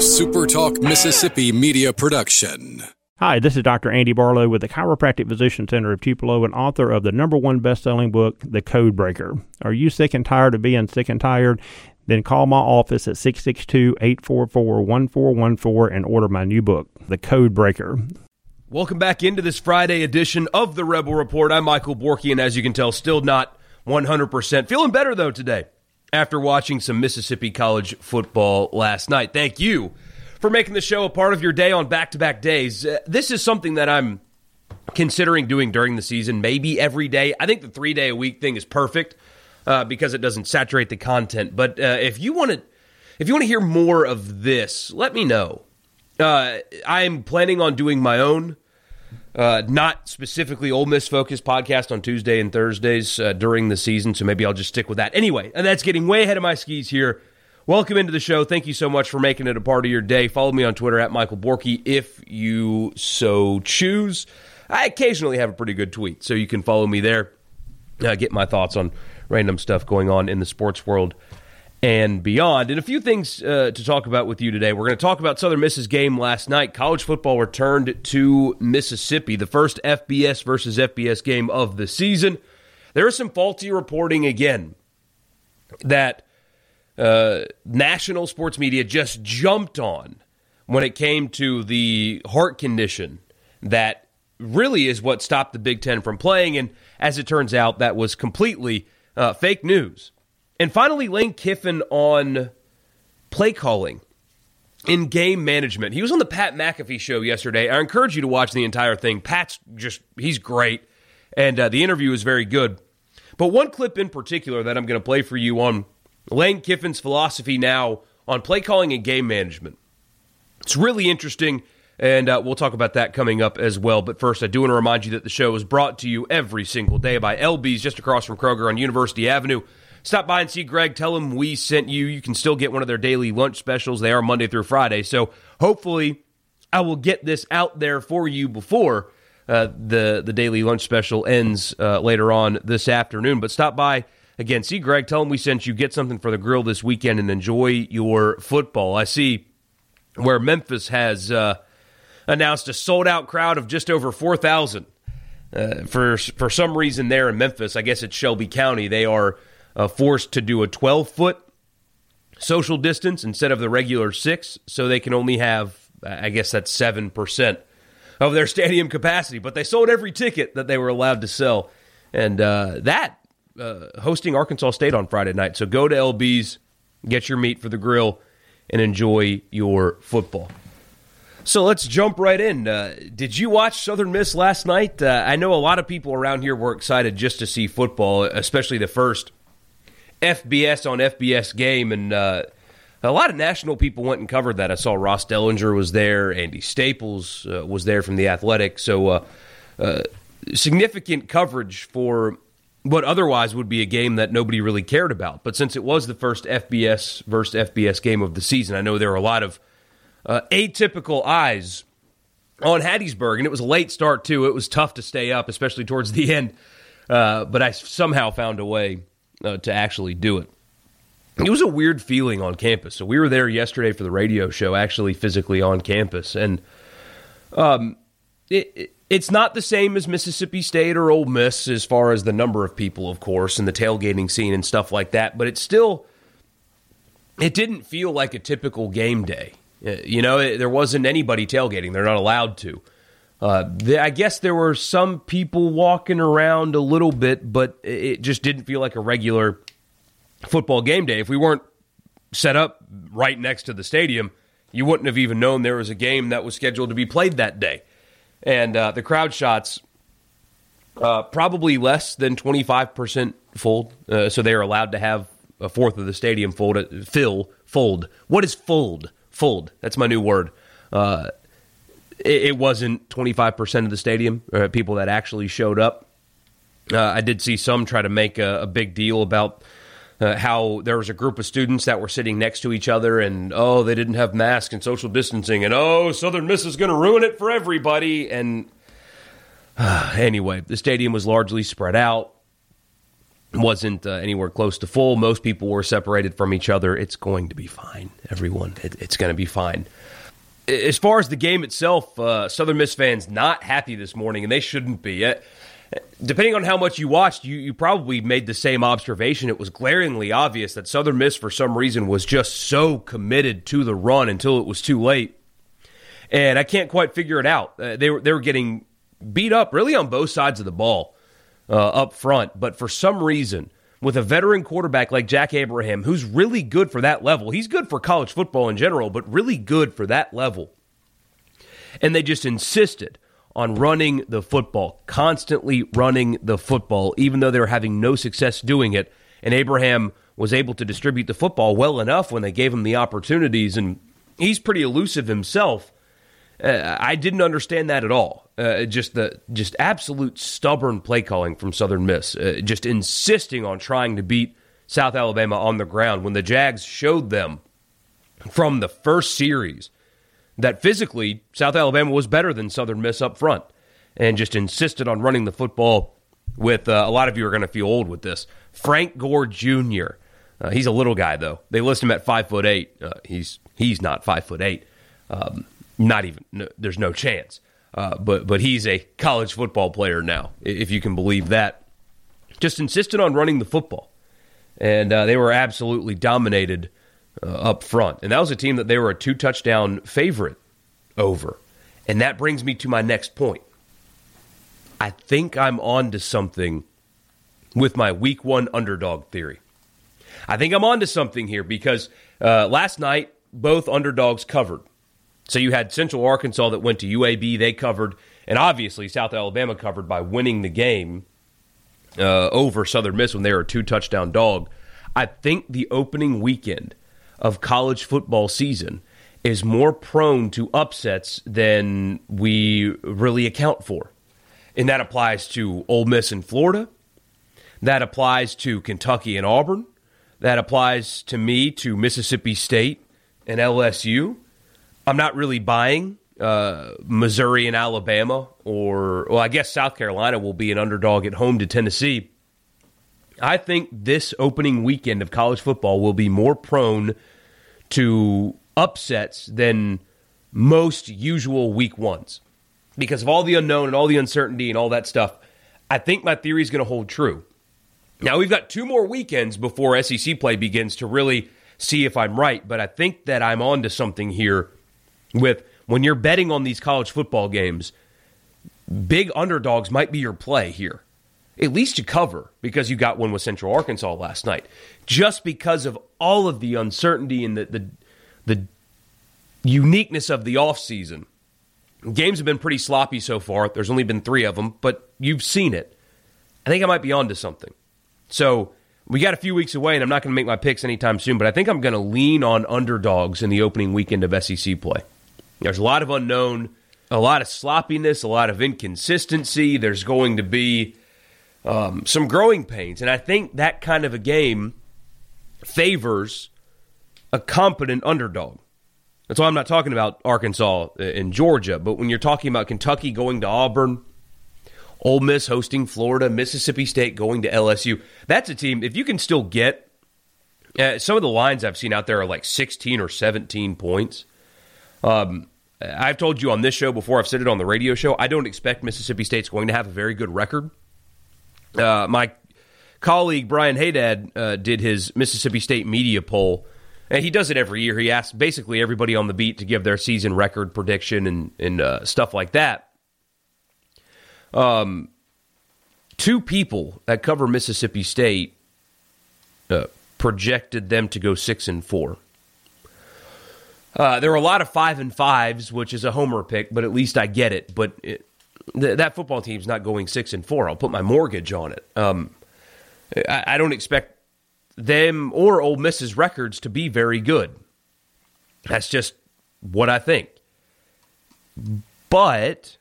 SuperTalk Mississippi media production. Hi, this is Dr. Andy Barlow with the Chiropractic Physician Center of Tupelo and author of the number one best-selling book, The Code Breaker. Are you sick and tired of being sick and tired? Then call my office at 662-844-1414 and order my new book, The Code Breaker. Welcome back into this Friday edition of the Rebel Report. I'm Michael Borky, and as you can tell, still not 100%. Feeling better, though, today after watching some Mississippi college football last night. Thank you for making the show a part of your day on back to back days. Uh, this is something that I'm considering doing during the season, maybe every day. I think the three day a week thing is perfect uh, because it doesn't saturate the content. But uh, if you want to, if you want to hear more of this, let me know. Uh, I'm planning on doing my own uh, not specifically Ole Miss focused podcast on Tuesday and Thursdays uh, during the season, so maybe I'll just stick with that. Anyway, and that's getting way ahead of my skis here. Welcome into the show. Thank you so much for making it a part of your day. Follow me on Twitter at Michael Borky if you so choose. I occasionally have a pretty good tweet, so you can follow me there. Uh, get my thoughts on random stuff going on in the sports world and beyond. And a few things uh, to talk about with you today. We're going to talk about Southern Miss's game last night. College football returned to Mississippi, the first FBS versus FBS game of the season. There is some faulty reporting again that uh, national sports media just jumped on when it came to the heart condition that really is what stopped the Big Ten from playing. And as it turns out, that was completely uh, fake news. And finally, Lane Kiffin on play calling in game management. He was on the Pat McAfee show yesterday. I encourage you to watch the entire thing. Pat's just, he's great. And uh, the interview is very good. But one clip in particular that I'm going to play for you on Lane Kiffin's philosophy now on play calling and game management. It's really interesting, and uh, we'll talk about that coming up as well. But first, I do want to remind you that the show is brought to you every single day by LB's just across from Kroger on University Avenue. Stop by and see Greg. Tell him we sent you. You can still get one of their daily lunch specials. They are Monday through Friday. So hopefully, I will get this out there for you before uh, the the daily lunch special ends uh, later on this afternoon. But stop by again. See Greg. Tell him we sent you. Get something for the grill this weekend and enjoy your football. I see where Memphis has uh, announced a sold out crowd of just over four thousand. Uh, for for some reason, there in Memphis, I guess it's Shelby County. They are uh, forced to do a 12 foot social distance instead of the regular six, so they can only have, I guess that's 7% of their stadium capacity. But they sold every ticket that they were allowed to sell. And uh, that, uh, hosting Arkansas State on Friday night. So go to LB's, get your meat for the grill, and enjoy your football. So let's jump right in. Uh, did you watch Southern Miss last night? Uh, I know a lot of people around here were excited just to see football, especially the first FBS on FBS game, and uh, a lot of national people went and covered that. I saw Ross Dellenger was there, Andy Staples uh, was there from the Athletic, so uh, uh significant coverage for what otherwise would be a game that nobody really cared about. But since it was the first FBS versus FBS game of the season, I know there are a lot of uh, atypical eyes on Hattiesburg, and it was a late start too. It was tough to stay up, especially towards the end. Uh, but I somehow found a way uh, to actually do it. It was a weird feeling on campus. So we were there yesterday for the radio show, actually physically on campus, and um, it, it, it's not the same as Mississippi State or Ole Miss as far as the number of people, of course, and the tailgating scene and stuff like that. But it's still, it didn't feel like a typical game day. Uh, you know, it, there wasn't anybody tailgating; they're not allowed to. Uh, the, I guess there were some people walking around a little bit, but it just didn't feel like a regular football game day. If we weren't set up right next to the stadium, you wouldn't have even known there was a game that was scheduled to be played that day. And uh, the crowd shots, uh, probably less than 25% full. Uh, so they are allowed to have a fourth of the stadium fold, fill, fold. What is fold? Fold. That's my new word. Uh, it, it wasn't 25% of the stadium, uh, people that actually showed up. Uh, I did see some try to make a, a big deal about uh, how there was a group of students that were sitting next to each other and, oh, they didn't have masks and social distancing, and, oh, Southern Miss is going to ruin it for everybody. And uh, anyway, the stadium was largely spread out. wasn't uh, anywhere close to full. Most people were separated from each other. It's going to be fine, everyone. It, it's going to be fine. As far as the game itself, uh, Southern Miss fans not happy this morning, and they shouldn't be. Uh, depending on how much you watched, you, you probably made the same observation. It was glaringly obvious that Southern Miss, for some reason, was just so committed to the run until it was too late. And I can't quite figure it out. Uh, they were they were getting beat up really on both sides of the ball uh, up front, but for some reason, with a veteran quarterback like Jack Abraham, who's really good for that level, he's good for college football in general, but really good for that level. And they just insisted on running the football, constantly running the football, even though they were having no success doing it. And Abraham was able to distribute the football well enough when they gave him the opportunities, and he's pretty elusive himself. Uh, I didn't understand that at all. Uh, just the just absolute stubborn play calling from Southern Miss, uh, just insisting on trying to beat South Alabama on the ground when the Jags showed them from the first series that physically South Alabama was better than Southern Miss up front, and just insisted on running the football. With uh, a lot of you are going to feel old with this. Frank Gore Jr. Uh, he's a little guy though. They list him at five foot eight. Uh, he's he's not five foot eight. Um, not even. No, there's no chance. Uh, but but he's a college football player now, if you can believe that. Just insisted on running the football, and uh, they were absolutely dominated uh, up front. And that was a team that they were a two touchdown favorite over. And that brings me to my next point. I think I'm on to something with my week one underdog theory. I think I'm on to something here because uh, last night both underdogs covered. So you had Central Arkansas that went to UAB, they covered, and obviously South Alabama covered by winning the game uh, over Southern Miss when they were a two touchdown dog. I think the opening weekend of college football season is more prone to upsets than we really account for. And that applies to Ole Miss in Florida. That applies to Kentucky and Auburn. That applies to me to Mississippi State and LSU. I'm not really buying uh, Missouri and Alabama, or, well, I guess South Carolina will be an underdog at home to Tennessee. I think this opening weekend of college football will be more prone to upsets than most usual week ones because of all the unknown and all the uncertainty and all that stuff. I think my theory is going to hold true. Now, we've got two more weekends before SEC play begins to really see if I'm right, but I think that I'm on to something here with when you're betting on these college football games, big underdogs might be your play here. At least you cover because you got one with Central Arkansas last night. Just because of all of the uncertainty and the the, the uniqueness of the offseason. Games have been pretty sloppy so far. There's only been three of them, but you've seen it. I think I might be onto something. So we got a few weeks away, and I'm not going to make my picks anytime soon, but I think I'm going to lean on underdogs in the opening weekend of SEC play. There's a lot of unknown, a lot of sloppiness, a lot of inconsistency. There's going to be um, some growing pains. And I think that kind of a game favors a competent underdog. That's why I'm not talking about Arkansas and Georgia, but when you're talking about Kentucky going to Auburn, Ole Miss hosting Florida, Mississippi State going to LSU, that's a team, if you can still get uh, some of the lines I've seen out there are like 16 or 17 points. Um, I've told you on this show before, I've said it on the radio show, I don't expect Mississippi State's going to have a very good record. Uh, my colleague Brian Haydad uh, did his Mississippi State media poll. And he does it every year. He asks basically everybody on the beat to give their season record prediction and, and uh, stuff like that. Um, two people that cover Mississippi State uh, projected them to go six and four. Uh, there were a lot of five and fives, which is a homer pick, but at least I get it. But it, th- that football team's not going six and four. I'll put my mortgage on it. Um, I, I don't expect them or Ole Miss's records to be very good. That's just what I think. But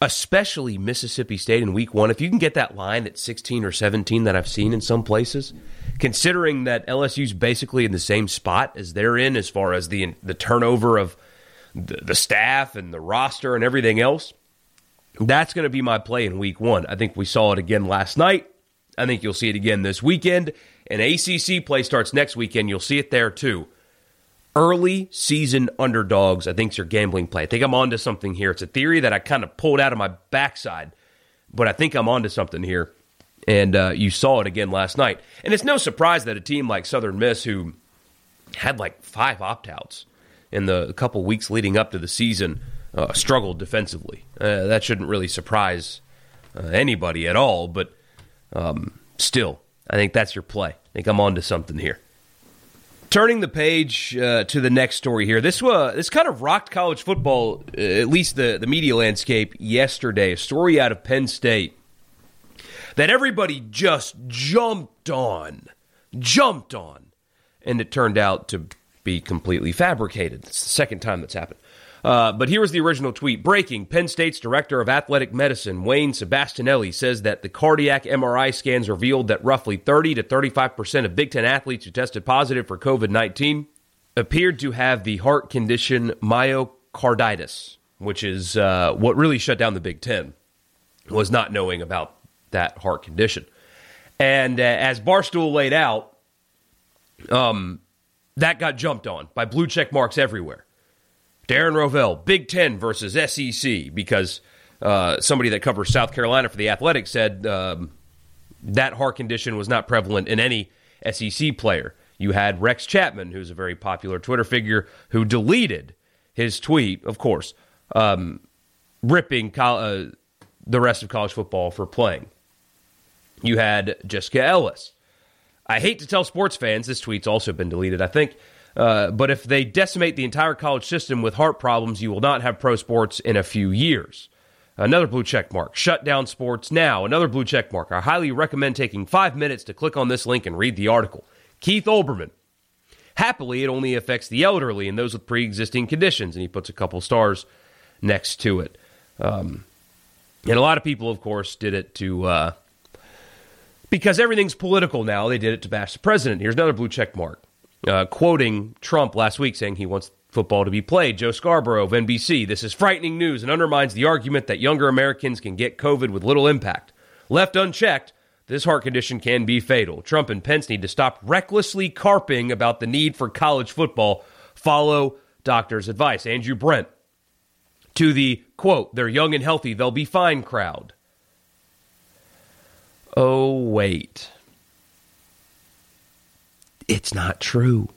especially Mississippi State in week one, if you can get that line at 16 or 17 that I've seen in some places, considering that LSU's basically in the same spot as they're in as far as the the turnover of the, the staff and the roster and everything else, that's going to be my play in week one. I think we saw it again last night. I think you'll see it again this weekend. And ACC play starts next weekend. You'll see it there too. Early season underdogs, I think, is your gambling play. I think I'm onto something here. It's a theory that I kind of pulled out of my backside, but I think I'm onto something here. And uh, you saw it again last night. And it's no surprise that a team like Southern Miss, who had like five opt outs in the couple weeks leading up to the season, uh, struggled defensively. Uh, that shouldn't really surprise uh, anybody at all, but um, still, I think that's your play. I think I'm onto something here. Turning the page uh, to the next story here. This uh, this kind of rocked college football, uh, at least the, the media landscape, yesterday. A story out of Penn State that everybody just jumped on. Jumped on. And it turned out to be completely fabricated. It's the second time that's happened. Uh, but here was the original tweet. Breaking Penn State's director of athletic medicine, Wayne Sebastianelli, says that the cardiac MRI scans revealed that roughly 30 to 35% of Big Ten athletes who tested positive for COVID 19 appeared to have the heart condition myocarditis, which is uh, what really shut down the Big Ten, was not knowing about that heart condition. And uh, as Barstool laid out, um, that got jumped on by blue check marks everywhere. Darren Rovell, Big Ten versus SEC, because uh, somebody that covers South Carolina for the Athletic said um, that heart condition was not prevalent in any SEC player. You had Rex Chapman, who's a very popular Twitter figure, who deleted his tweet, of course, um, ripping co- uh, the rest of college football for playing. You had Jessica Ellis. I hate to tell sports fans, this tweet's also been deleted, I think. Uh, but if they decimate the entire college system with heart problems, you will not have pro sports in a few years. Another blue check mark. Shut down sports now. Another blue check mark. I highly recommend taking five minutes to click on this link and read the article. Keith Olbermann. Happily, it only affects the elderly and those with pre existing conditions. And he puts a couple stars next to it. Um, and a lot of people, of course, did it to. Uh, because everything's political now, they did it to bash the president. Here's another blue check mark uh, quoting Trump last week saying he wants football to be played. Joe Scarborough of NBC, this is frightening news and undermines the argument that younger Americans can get COVID with little impact. Left unchecked, this heart condition can be fatal. Trump and Pence need to stop recklessly carping about the need for college football. Follow doctor's advice. Andrew Brent to the quote, they're young and healthy, they'll be fine crowd. Oh, wait it's not true.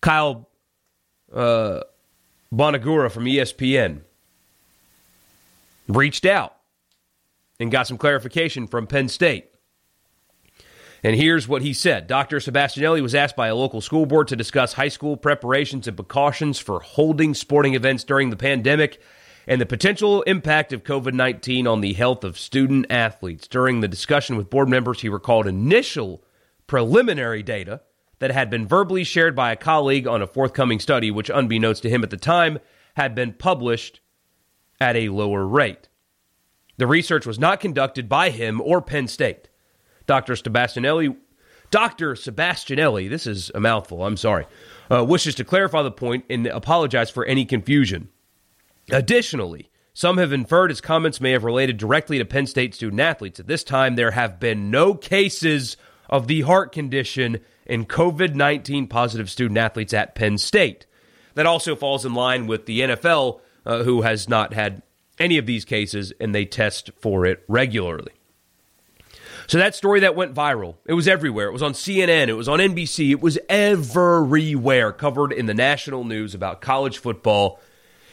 Kyle uh, Bonagura from ESPN reached out and got some clarification from Penn State. And here's what he said Dr. Sebastianelli was asked by a local school board to discuss high school preparations and precautions for holding sporting events during the pandemic and the potential impact of COVID 19 on the health of student athletes. During the discussion with board members, he recalled initial preliminary data that had been verbally shared by a colleague on a forthcoming study, which, unbeknownst to him at the time, had been published at a lower rate. The research was not conducted by him or Penn State. Dr. Sebastianelli, Dr. Sebastianelli, this is a mouthful, I'm sorry, uh, wishes to clarify the point and apologize for any confusion. Additionally, some have inferred his comments may have related directly to Penn State student athletes. At this time, there have been no cases of the heart condition in COVID 19 positive student athletes at Penn State. That also falls in line with the NFL, uh, who has not had any of these cases and they test for it regularly. So that story that went viral, it was everywhere. It was on CNN, it was on NBC, it was everywhere, covered in the national news about college football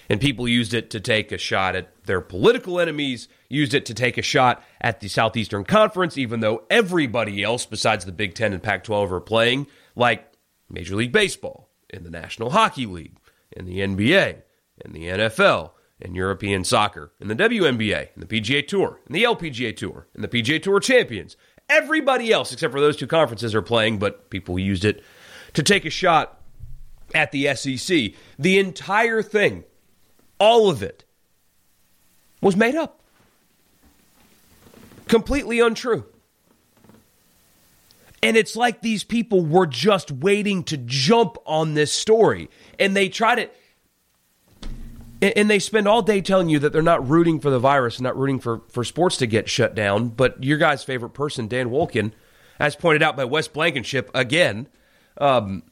and people used it to take a shot at their political enemies, used it to take a shot at the Southeastern Conference, even though everybody else besides the Big Ten and Pac 12 are playing, like Major League Baseball, in the National Hockey League, in the NBA, in the NFL, in European soccer, in the WNBA, in the PGA Tour, in the LPGA Tour, in the PGA Tour Champions. Everybody else, except for those two conferences, are playing, but people used it to take a shot at the SEC. The entire thing all of it was made up. Completely untrue. And it's like these people were just waiting to jump on this story. And they tried it. And they spend all day telling you that they're not rooting for the virus and not rooting for, for sports to get shut down. But your guy's favorite person, Dan Wolken, as pointed out by Wes Blankenship again, um,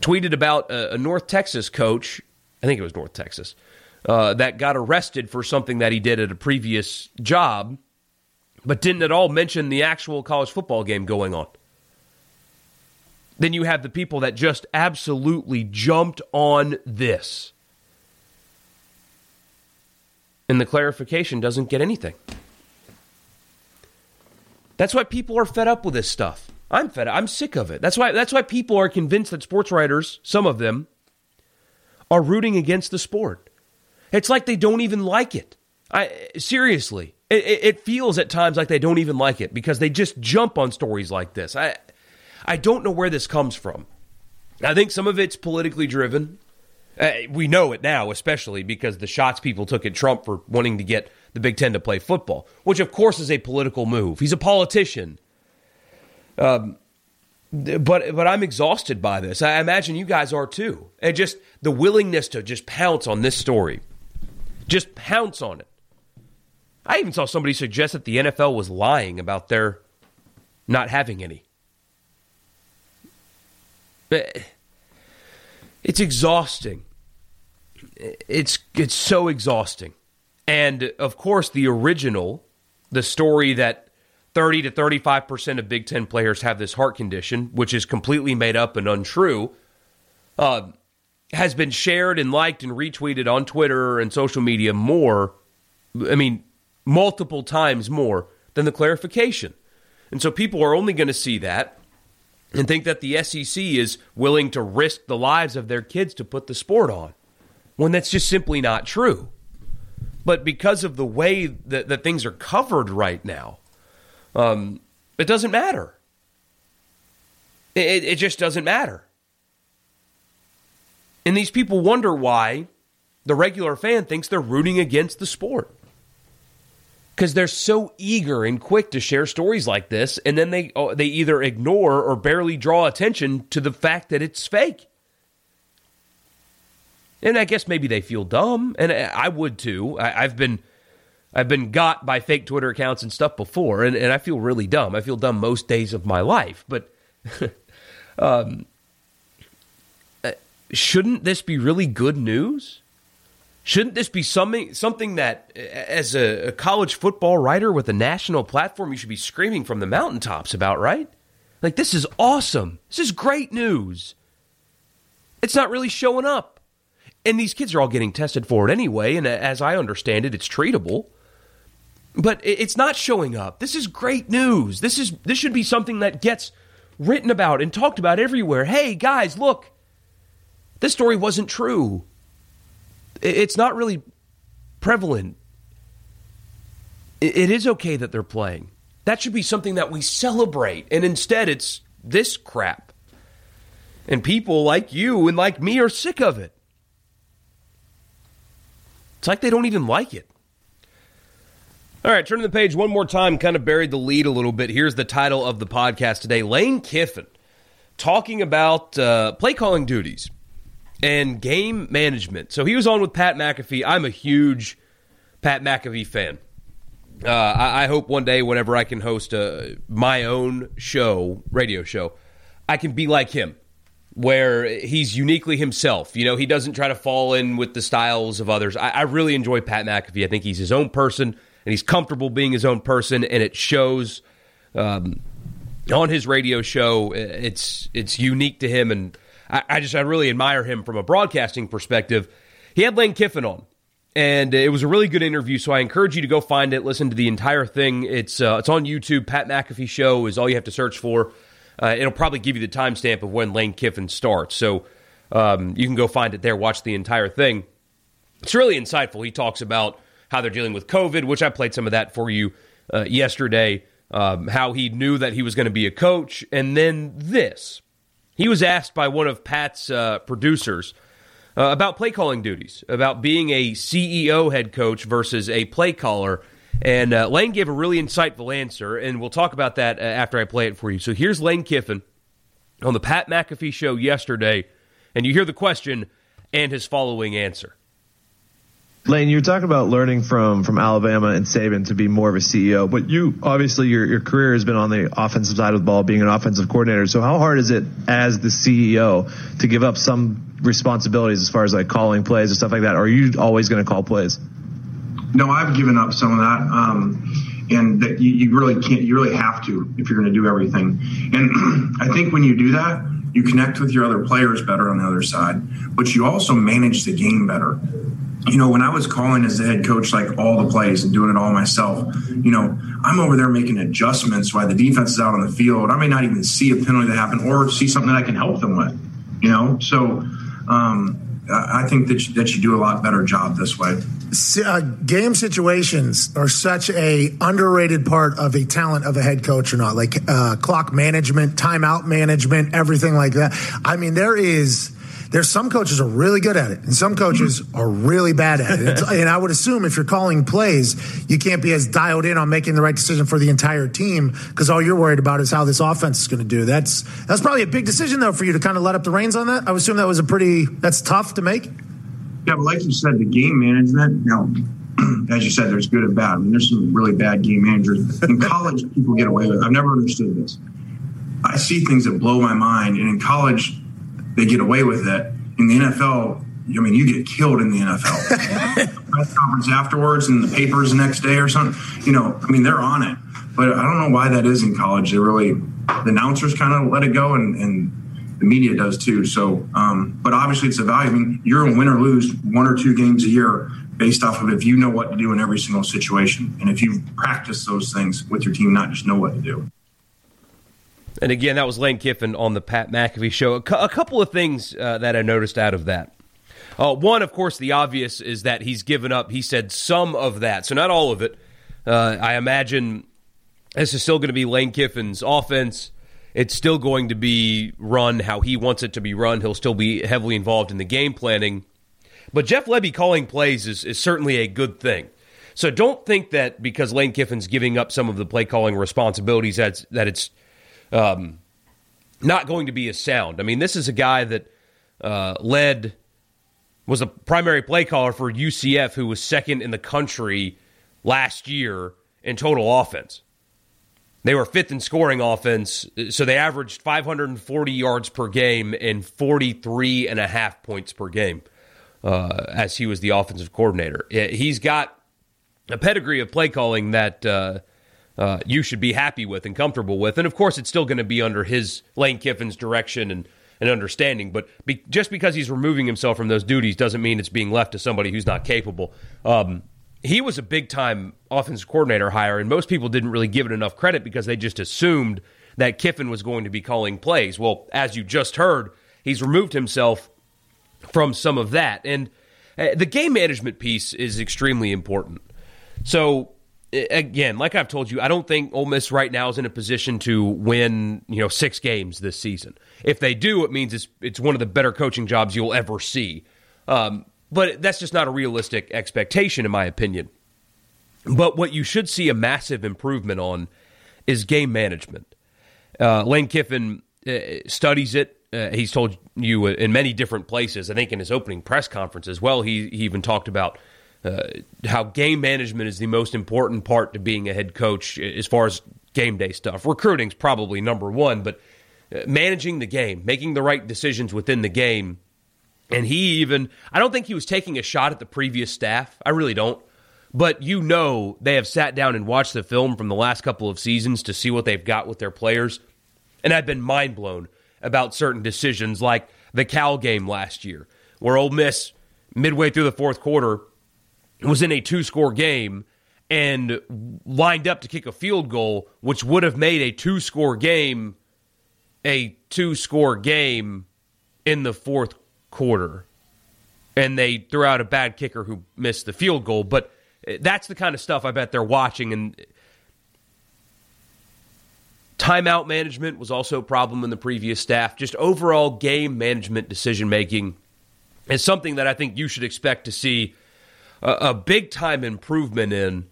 tweeted about a, North Texas coach, I think it was North Texas, uh, that got arrested for something that he did at a previous job, but didn't at all mention the actual college football game going on. Then you have the people that just absolutely jumped on this and the clarification doesn't get anything. That's why people are fed up with this stuff. I'm fed up. I'm sick of it. That's why that's why people are convinced that sports writers, some of them, are rooting against the sport. It's like they don't even like it. I seriously, it, it feels at times like they don't even like it because they just jump on stories like this. I I don't know where this comes from. I think some of it's politically driven. Uh, we know it now, especially because the shots people took at Trump for wanting to get the Big Ten to play football, which of course is a political move. He's a politician. Um, but but I'm exhausted by this. I imagine you guys are too. And just the willingness to just pounce on this story, just pounce on it. I even saw somebody suggest that the NFL was lying about their not having any. But it's exhausting it's it's so exhausting. And of course, the original, the story that 30 to 35% of Big Ten players have this heart condition, which is completely made up and untrue, uh, has been shared and liked and retweeted on Twitter and social media more, I mean, multiple times more than the clarification. And so people are only going to see that and think that the SEC is willing to risk the lives of their kids to put the sport on when that's just simply not true. But because of the way that, that things are covered right now, um, it doesn't matter. It, it just doesn't matter. And these people wonder why the regular fan thinks they're rooting against the sport. Because they're so eager and quick to share stories like this, and then they oh, they either ignore or barely draw attention to the fact that it's fake. And I guess maybe they feel dumb, and I would too. I, have been I've been got by fake Twitter accounts and stuff before, and, and I feel really dumb. I feel dumb most days of my life. But um, uh, shouldn't this be really good news? Shouldn't this be something something that, as a, a college football writer with a national platform, you should be screaming from the mountaintops about, right? Like this is awesome. This is great news. It's not really showing up. And these kids are all getting tested for it anyway. And as I understand it, it's treatable. But it's not showing up. This is great news. This is this should be something that gets written about and talked about everywhere. Hey guys, look. This story wasn't true. It's not really prevalent. It is okay that they're playing. That should be something that we celebrate. And instead, it's this crap. And people like you and like me are sick of it. It's like they don't even like it. All right, turning the page one more time, kind of buried the lead a little bit. Here's the title of the podcast today Lane Kiffin talking about uh, play calling duties and game management. So he was on with Pat McAfee. I'm a huge Pat McAfee fan. Uh, I, I, hope one day, whenever I can host a, my own show, radio show, I can be like him where he's uniquely himself. You know, he doesn't try to fall in with the styles of others. I, I, really enjoy Pat McAfee. I think he's his own person and he's comfortable being his own person, and it shows um, on his radio show. It's it's unique to him, and I, I just I really admire him from a broadcasting perspective. He had Lane Kiffin on. And it was a really good interview, so I encourage you to go find it, listen to the entire thing. It's uh, it's on YouTube. Pat McAfee Show is all you have to search for. Uh, it'll probably give you the timestamp of when Lane Kiffin starts. So um, you can go find it there, watch the entire thing. It's really insightful. He talks about how they're dealing with COVID, which I played some of that for you uh, yesterday, um, how he knew that he was going to be a coach. And then this. He was asked by one of Pat's uh, producers uh, about play calling duties, about being a CEO head coach versus a play caller. And uh, Lane gave a really insightful answer, and we'll talk about that uh, after I play it for you. So here's Lane Kiffin on the Pat McAfee show yesterday, and you hear the question and his following answer. Lane, you're talking about learning from from Alabama and Saban to be more of a CEO, but you obviously your your career has been on the offensive side of the ball, being an offensive coordinator. So how hard is it as the CEO to give up some responsibilities as far as like calling plays and stuff like that? Or are you always going to call plays? No, I've given up some of that. Um, and that you, you really can't, you really have to if you're going to do everything. And I think when you do that, you connect with your other players better on the other side, but you also manage the game better you know, when I was calling as the head coach, like all the plays and doing it all myself, you know, I'm over there making adjustments while the defense is out on the field. I may not even see a penalty that happened or see something that I can help them with, you know. So um, I think that you, that you do a lot better job this way. Uh, game situations are such a underrated part of a talent of a head coach or not, like uh, clock management, timeout management, everything like that. I mean, there is there's some coaches are really good at it, and some coaches are really bad at it. and I would assume if you're calling plays, you can't be as dialed in on making the right decision for the entire team because all you're worried about is how this offense is going to do. That's that's probably a big decision though for you to kind of let up the reins on that. I would assume that was a pretty that's tough to make. Yeah, but like you said, the game management. You know, as you said, there's good and bad. I mean, there's some really bad game managers in college. people get away with. I've never understood this. I see things that blow my mind, and in college they get away with it. In the NFL, I mean, you get killed in the NFL. Press conference afterwards and the papers the next day or something. You know, I mean, they're on it. But I don't know why that is in college. They really, the announcers kind of let it go and, and the media does too. So, um, but obviously it's a value. I mean, you're a win or lose one or two games a year based off of if you know what to do in every single situation. And if you practice those things with your team, not just know what to do. And again, that was Lane Kiffin on the Pat McAfee show. A, cu- a couple of things uh, that I noticed out of that. Uh, one, of course, the obvious is that he's given up, he said, some of that. So not all of it. Uh, I imagine this is still going to be Lane Kiffin's offense. It's still going to be run how he wants it to be run. He'll still be heavily involved in the game planning. But Jeff Lebby calling plays is, is certainly a good thing. So don't think that because Lane Kiffin's giving up some of the play calling responsibilities that's, that it's um, not going to be as sound. I mean, this is a guy that uh, led was a primary play caller for UCF, who was second in the country last year in total offense. They were fifth in scoring offense, so they averaged 540 yards per game and 43 and a half points per game uh, as he was the offensive coordinator. He's got a pedigree of play calling that uh, uh, you should be happy with and comfortable with. And of course, it's still going to be under his Lane Kiffin's direction and, and understanding. But be, just because he's removing himself from those duties doesn't mean it's being left to somebody who's not capable. Um, he was a big time offensive coordinator hire, and most people didn't really give it enough credit because they just assumed that Kiffin was going to be calling plays. Well, as you just heard, he's removed himself from some of that. And uh, the game management piece is extremely important. So again, like I've told you, I don't think Ole Miss right now is in a position to win, you know, six games this season. If they do, it means it's it's one of the better coaching jobs you'll ever see. Um, but that's just not a realistic expectation, in my opinion. But what you should see a massive improvement on is game management. Uh, Lane Kiffin uh, studies it. Uh, he's told you in many different places. I think in his opening press conference as well, he, he even talked about uh, how game management is the most important part to being a head coach as far as game day stuff. Recruiting's probably number one, but uh, managing the game, making the right decisions within the game. And he even, I don't think he was taking a shot at the previous staff. I really don't. But you know they have sat down and watched the film from the last couple of seasons to see what they've got with their players. And I've been mind blown about certain decisions like the Cal game last year, where Ole Miss, midway through the fourth quarter, was in a two score game and lined up to kick a field goal, which would have made a two score game a two score game in the fourth quarter. And they threw out a bad kicker who missed the field goal. But eh, that's the kind of stuff I bet they're watching. And timeout management was also a problem in the previous staff. Just overall game management decision making is something that I think you should expect to see a, a big time improvement in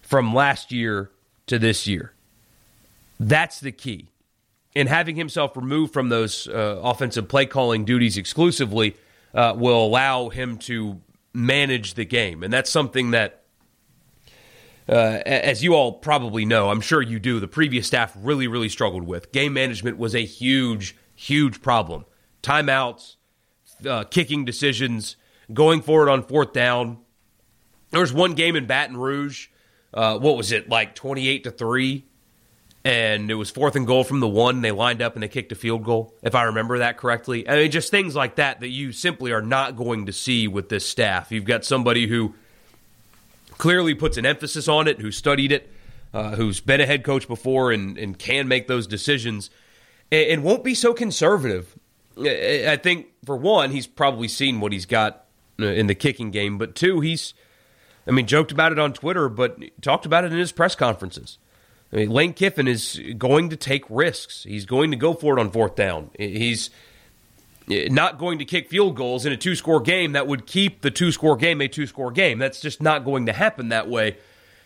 from last year to this year. That's the key. And having himself removed from those uh, offensive play calling duties exclusively uh, will allow him to manage the game. And that's something that, uh, as you all probably know, I'm sure you do, the previous staff really, really struggled with. Game management was a huge, huge problem. Timeouts, uh, kicking decisions, going forward on fourth down. There was one game in Baton Rouge. Uh, what was it, like 28 to 3? and it was fourth and goal from the one. They lined up and they kicked a field goal, if I remember that correctly. I mean, just things like that that you simply are not going to see with this staff. You've got somebody who clearly puts an emphasis on it, who studied it, uh, who's been a head coach before and, and can make those decisions, and, and won't be so conservative. I think, for one, he's probably seen what he's got uh, in the kicking game, but two, he's, I mean, joked about it on Twitter, but talked about it in his press conferences. I mean, Lane Kiffin is going to take risks. He's going to go for it on fourth down. He's not going to kick field goals in a two score game that would keep the two score game a two score game. That's just not going to happen that way.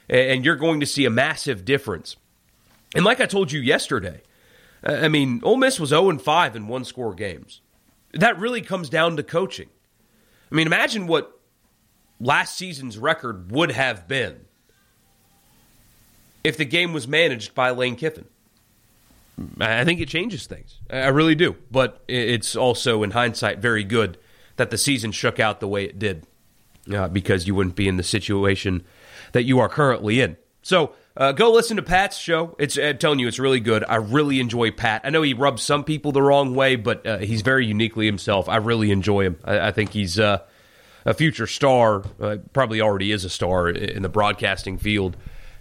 And you're going to see a massive difference. And like I told you yesterday, I mean, Ole Miss was 0 5 in one score games. That really comes down to coaching. I mean, imagine what last season's record would have been if the game was managed by Lane Kiffin. I think it changes things. I really do. But it's also, in hindsight, very good that the season shook out the way it did uh, because you wouldn't be in the situation that you are currently in. So uh, go listen to Pat's show. It's I'm telling you, it's really good. I really enjoy Pat. I know he rubs some people the wrong way, but uh, he's very uniquely himself. I really enjoy him. I, I think he's uh, a future star. Uh, probably already is a star in the broadcasting field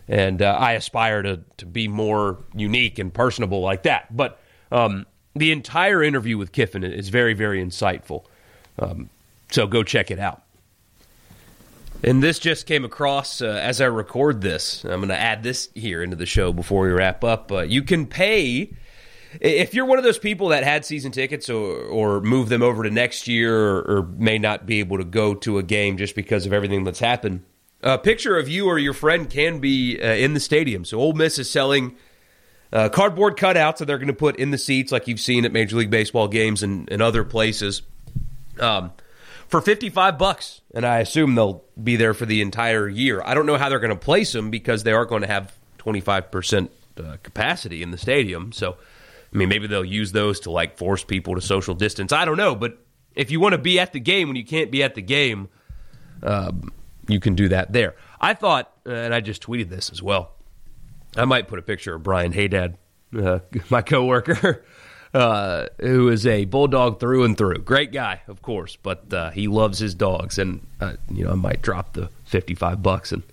and uh, I aspire to to be more unique and personable like that. But um, the entire interview with Kiffin is very very insightful. Um, so go check it out. And this just came across uh, as I record this. I'm going to add this here into the show before we wrap up. You can pay if you're one of those people that had season tickets or, or move them over to next year or, or may not be able to go to a game just because of everything that's happened a picture of you or your friend can be uh, in the stadium. So Ole Miss is selling uh, cardboard cutouts that they're going to put in the seats, like you've seen at Major League Baseball games and, and other places, um, for fifty-five bucks. And I assume they'll be there for the entire year. I don't know how they're going to place them because they are going to have twenty-five percent uh, capacity in the stadium. So, I mean, maybe they'll use those to like force people to social distance. I don't know, but if you want to be at the game when you can't be at the game. Um, you can do that there. I thought, and I just tweeted this as well. I might put a picture of Brian Haydad, uh, my coworker, uh, who is a bulldog through and through. Great guy, of course, but uh, he loves his dogs, and uh, you know I might drop the fifty-five bucks and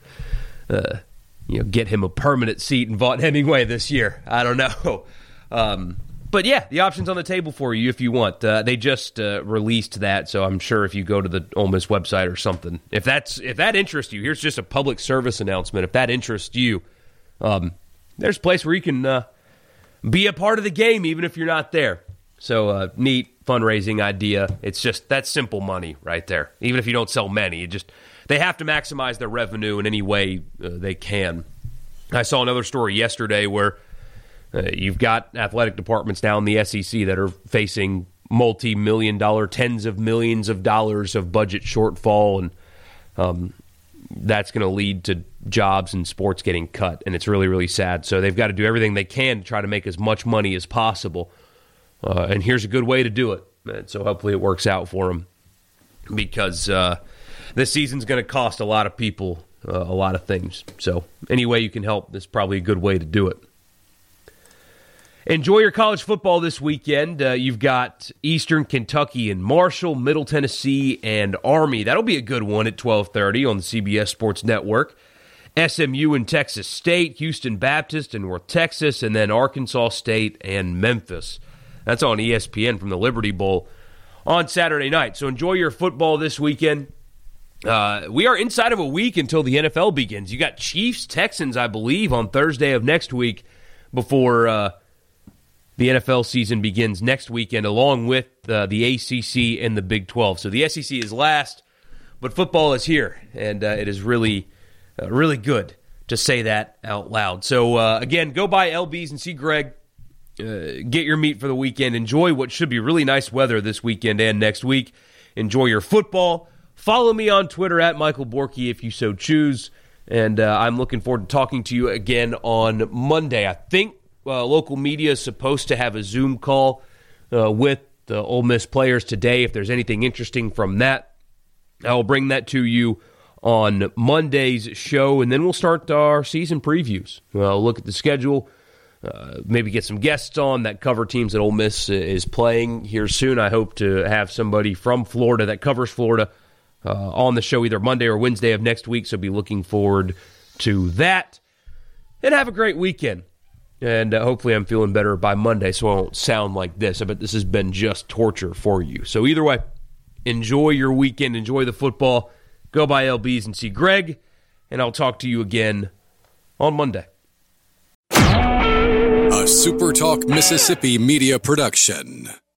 uh, you know get him a permanent seat in Vaught Hemingway this year. I don't know. Um, but yeah, the option's on the table for you if you want. Uh, they just uh, released that, so I'm sure if you go to the Ole Miss website or something, if that's if that interests you, here's just a public service announcement. If that interests you, um, there's a place where you can uh, be a part of the game, even if you're not there. So uh, neat fundraising idea. It's just that's simple money right there. Even if you don't sell many, it just they have to maximize their revenue in any way uh, they can. I saw another story yesterday where uh, you've got athletic departments now in the SEC that are facing multi million dollar, tens of millions of dollars of budget shortfall, and um, that's going to lead to jobs and sports getting cut. And it's really, really sad. So they've got to do everything they can to try to make as much money as possible. Uh, and here's a good way to do it. And so hopefully it works out for them because uh, this season's going to cost a lot of people uh, a lot of things. So any way you can help is probably a good way to do it. Enjoy your college football this weekend. Uh, you've got Eastern Kentucky and Marshall, Middle Tennessee, and Army. That'll be a good one at 12:30 on the CBS Sports Network. SMU and Texas State, Houston Baptist and North Texas, and then Arkansas State and Memphis. That's on ESPN from the Liberty Bowl on Saturday night. So enjoy your football this weekend. Uh, we are inside of a week until the NFL begins. You got Chiefs Texans, I believe, on Thursday of next week before. Uh, the NFL season begins next weekend, along with uh, the ACC and the Big 12. So the SEC is last, but football is here, and uh, it is really, uh, really good to say that out loud. So uh, again, go by LBs and see Greg. Uh, get your meat for the weekend. Enjoy what should be really nice weather this weekend and next week. Enjoy your football Follow me on Twitter at Michael Borky if you so choose. And uh, I'm looking forward to talking to you again on Monday. I think uh, local media is supposed to have a Zoom call uh, with the Ole Miss players today. If there's anything interesting from that, I will bring that to you on Monday's show, and then we'll start our season previews. We'll look at the schedule, uh, maybe get some guests on that cover teams that Ole Miss is playing here soon. I hope to have somebody from Florida that covers Florida uh, on the show either Monday or Wednesday of next week. So be looking forward to that. And have a great weekend. And uh, hopefully, I'm feeling better by Monday so I won't sound like this. I bet this has been just torture for you. So, either way, enjoy your weekend, enjoy the football, go buy LBs and see Greg, and I'll talk to you again on Monday. A SuperTalk Mississippi media production.